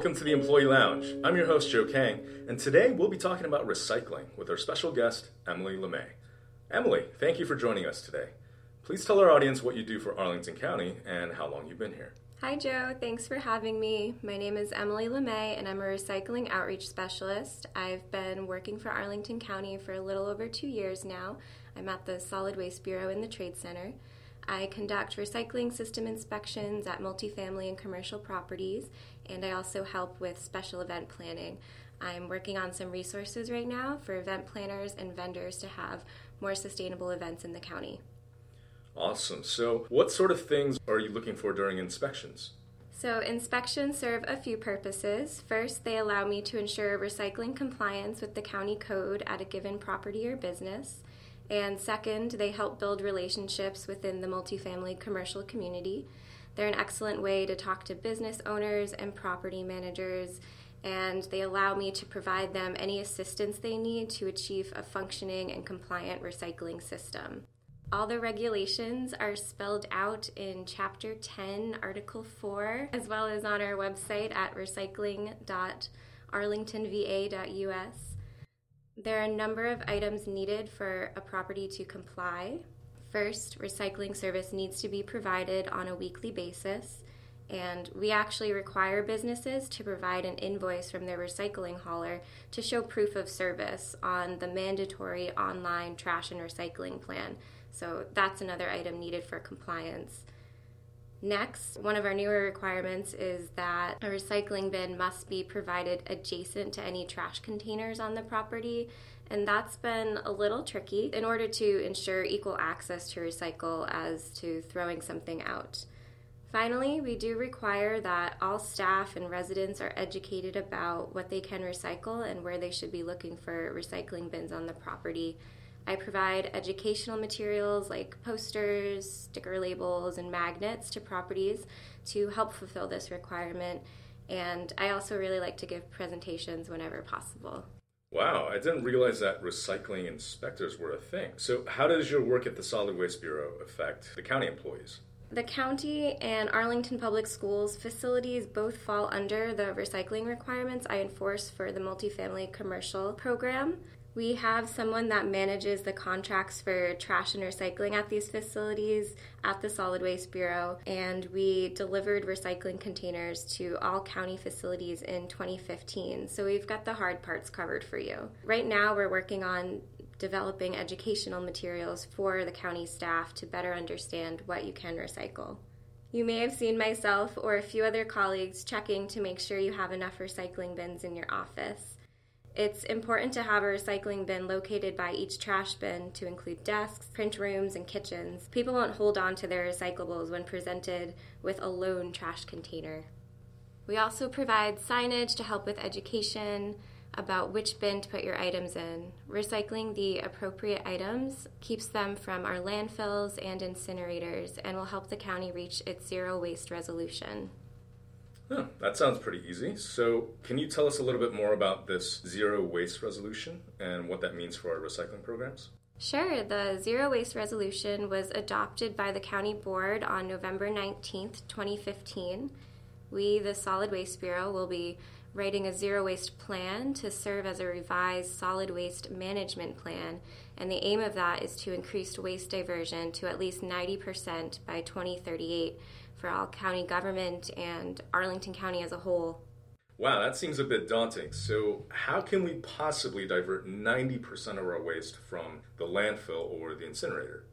welcome to the Employee Lounge. I'm your host, Joe Kang, and today we'll be talking about recycling with our special guest, Emily LeMay. Emily, thank you for joining us today. Please tell our audience what you do for Arlington County and how long you've been here. Hi, Joe. Thanks for having me. My name is Emily LeMay, and I'm a recycling outreach specialist. I've been working for Arlington County for a little over two years now. I'm at the Solid Waste Bureau in the Trade Center. I conduct recycling system inspections at multifamily and commercial properties, and I also help with special event planning. I'm working on some resources right now for event planners and vendors to have more sustainable events in the county. Awesome. So, what sort of things are you looking for during inspections? So, inspections serve a few purposes. First, they allow me to ensure recycling compliance with the county code at a given property or business. And second, they help build relationships within the multifamily commercial community. They're an excellent way to talk to business owners and property managers, and they allow me to provide them any assistance they need to achieve a functioning and compliant recycling system. All the regulations are spelled out in Chapter 10, Article 4, as well as on our website at recycling.arlingtonva.us. There are a number of items needed for a property to comply. First, recycling service needs to be provided on a weekly basis, and we actually require businesses to provide an invoice from their recycling hauler to show proof of service on the mandatory online trash and recycling plan. So that's another item needed for compliance. Next, one of our newer requirements is that a recycling bin must be provided adjacent to any trash containers on the property, and that's been a little tricky in order to ensure equal access to recycle as to throwing something out. Finally, we do require that all staff and residents are educated about what they can recycle and where they should be looking for recycling bins on the property I provide educational materials like posters, sticker labels, and magnets to properties to help fulfill this requirement. And I also really like to give presentations whenever possible. Wow, I didn't realize that recycling inspectors were a thing. So, how does your work at the Solid Waste Bureau affect the county employees? The county and Arlington Public Schools facilities both fall under the recycling requirements I enforce for the multifamily commercial program. We have someone that manages the contracts for trash and recycling at these facilities at the Solid Waste Bureau, and we delivered recycling containers to all county facilities in 2015. So we've got the hard parts covered for you. Right now, we're working on developing educational materials for the county staff to better understand what you can recycle. You may have seen myself or a few other colleagues checking to make sure you have enough recycling bins in your office. It's important to have a recycling bin located by each trash bin to include desks, print rooms, and kitchens. People won't hold on to their recyclables when presented with a lone trash container. We also provide signage to help with education about which bin to put your items in. Recycling the appropriate items keeps them from our landfills and incinerators and will help the county reach its zero waste resolution. That sounds pretty easy. So, can you tell us a little bit more about this zero waste resolution and what that means for our recycling programs? Sure. The Zero Waste Resolution was adopted by the County Board on November 19th, 2015. We, the Solid Waste Bureau, will be writing a zero waste plan to serve as a revised solid waste management plan, and the aim of that is to increase waste diversion to at least 90% by 2038 for all county government and Arlington County as a whole. Wow, that seems a bit daunting. So, how can we possibly divert 90% of our waste from the landfill or the incinerator?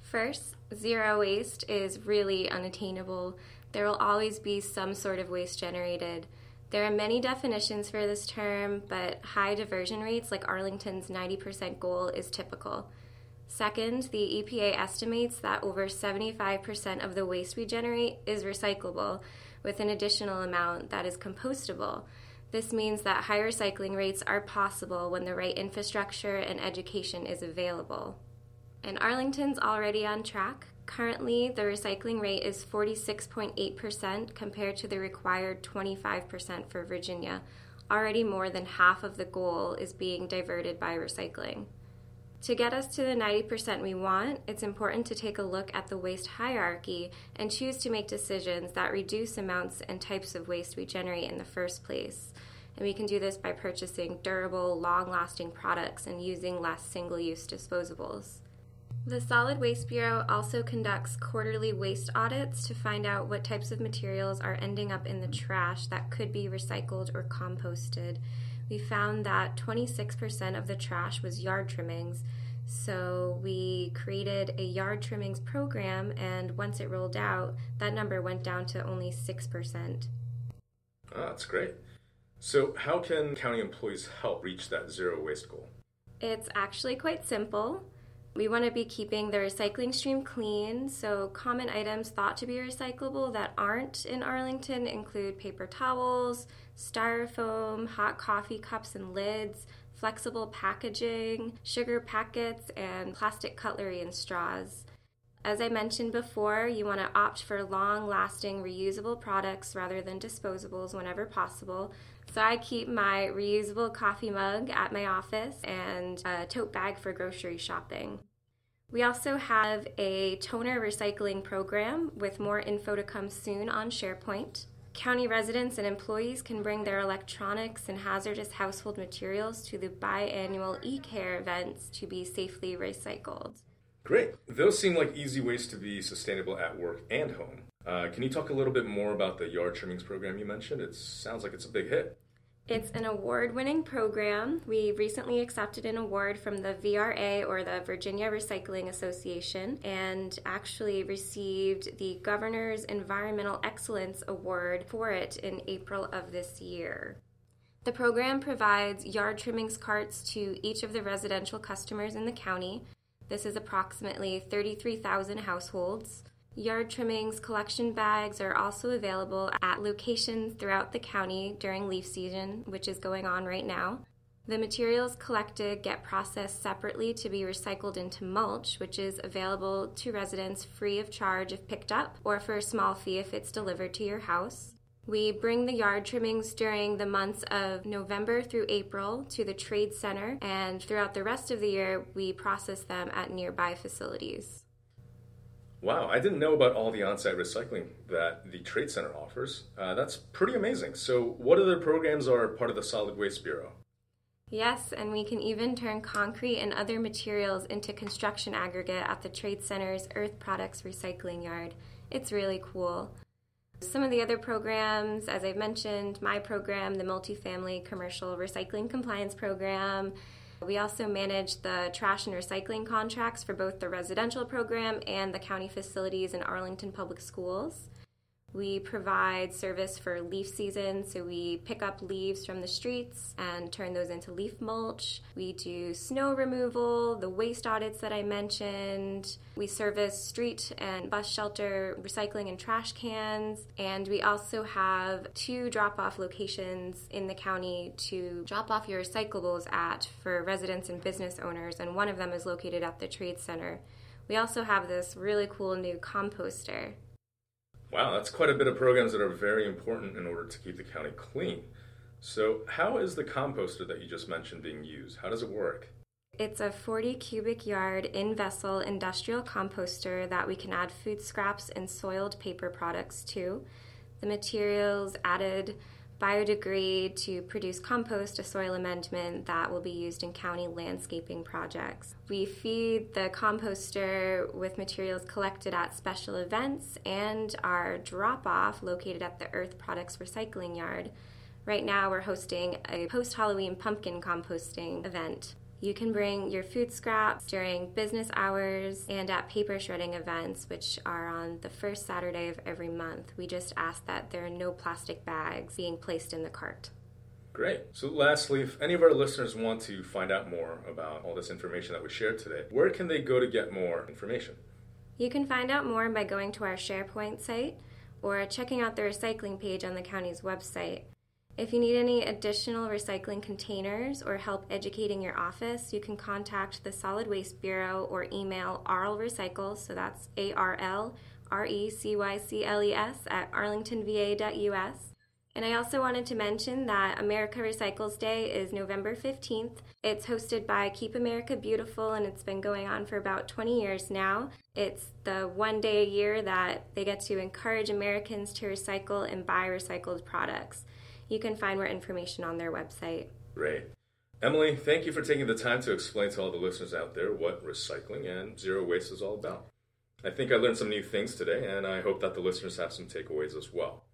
First, zero waste is really unattainable. There will always be some sort of waste generated. There are many definitions for this term, but high diversion rates, like Arlington's 90% goal, is typical. Second, the EPA estimates that over 75% of the waste we generate is recyclable, with an additional amount that is compostable. This means that high recycling rates are possible when the right infrastructure and education is available. And Arlington's already on track. Currently, the recycling rate is 46.8% compared to the required 25% for Virginia. Already more than half of the goal is being diverted by recycling. To get us to the 90% we want, it's important to take a look at the waste hierarchy and choose to make decisions that reduce amounts and types of waste we generate in the first place. And we can do this by purchasing durable, long lasting products and using less single use disposables. The Solid Waste Bureau also conducts quarterly waste audits to find out what types of materials are ending up in the trash that could be recycled or composted. We found that 26% of the trash was yard trimmings, so we created a yard trimmings program, and once it rolled out, that number went down to only 6%. Oh, that's great. So, how can county employees help reach that zero waste goal? It's actually quite simple. We want to be keeping the recycling stream clean, so common items thought to be recyclable that aren't in Arlington include paper towels, styrofoam, hot coffee cups and lids, flexible packaging, sugar packets, and plastic cutlery and straws. As I mentioned before, you want to opt for long lasting reusable products rather than disposables whenever possible. So I keep my reusable coffee mug at my office and a tote bag for grocery shopping. We also have a toner recycling program with more info to come soon on SharePoint. County residents and employees can bring their electronics and hazardous household materials to the biannual e-care events to be safely recycled. Great. Those seem like easy ways to be sustainable at work and home. Uh, can you talk a little bit more about the yard trimmings program you mentioned? It sounds like it's a big hit. It's an award winning program. We recently accepted an award from the VRA or the Virginia Recycling Association and actually received the Governor's Environmental Excellence Award for it in April of this year. The program provides yard trimmings carts to each of the residential customers in the county. This is approximately 33,000 households. Yard trimmings collection bags are also available at locations throughout the county during leaf season, which is going on right now. The materials collected get processed separately to be recycled into mulch, which is available to residents free of charge if picked up or for a small fee if it's delivered to your house. We bring the yard trimmings during the months of November through April to the Trade Center, and throughout the rest of the year, we process them at nearby facilities. Wow, I didn't know about all the on site recycling that the Trade Center offers. Uh, that's pretty amazing. So, what other programs are part of the Solid Waste Bureau? Yes, and we can even turn concrete and other materials into construction aggregate at the Trade Center's Earth Products Recycling Yard. It's really cool. Some of the other programs, as I've mentioned, my program, the Multifamily Commercial Recycling Compliance Program, we also manage the trash and recycling contracts for both the residential program and the county facilities in Arlington Public Schools. We provide service for leaf season, so we pick up leaves from the streets and turn those into leaf mulch. We do snow removal, the waste audits that I mentioned. We service street and bus shelter recycling and trash cans. And we also have two drop off locations in the county to drop off your recyclables at for residents and business owners, and one of them is located at the Trade Center. We also have this really cool new composter Wow, that's quite a bit of programs that are very important in order to keep the county clean. So, how is the composter that you just mentioned being used? How does it work? It's a 40 cubic yard in vessel industrial composter that we can add food scraps and soiled paper products to. The materials added biodegrade to produce compost, a soil amendment that will be used in county landscaping projects. We feed the composter with materials collected at special events and our drop off located at the Earth Products Recycling Yard. Right now, we're hosting a post Halloween pumpkin composting event. You can bring your food scraps during business hours and at paper shredding events, which are on the first Saturday of every month. We just ask that there are no plastic bags being placed in the cart. Great. So, lastly, if any of our listeners want to find out more about all this information that we shared today, where can they go to get more information? You can find out more by going to our SharePoint site or checking out the recycling page on the county's website. If you need any additional recycling containers or help educating your office, you can contact the Solid Waste Bureau or email Arl Recycles, so that's A R L R E C Y C L E S, at arlingtonva.us. And I also wanted to mention that America Recycles Day is November 15th. It's hosted by Keep America Beautiful and it's been going on for about 20 years now. It's the one day a year that they get to encourage Americans to recycle and buy recycled products. You can find more information on their website. Great. Emily, thank you for taking the time to explain to all the listeners out there what recycling and zero waste is all about. I think I learned some new things today, and I hope that the listeners have some takeaways as well.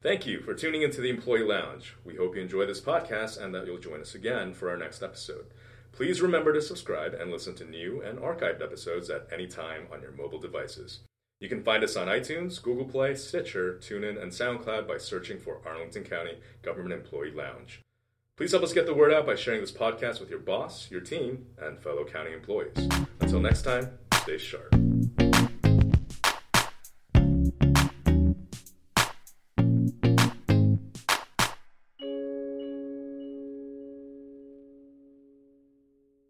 Thank you for tuning into the Employee Lounge. We hope you enjoy this podcast and that you'll join us again for our next episode. Please remember to subscribe and listen to new and archived episodes at any time on your mobile devices. You can find us on iTunes, Google Play, Stitcher, TuneIn, and SoundCloud by searching for Arlington County Government Employee Lounge. Please help us get the word out by sharing this podcast with your boss, your team, and fellow county employees. Until next time, stay sharp.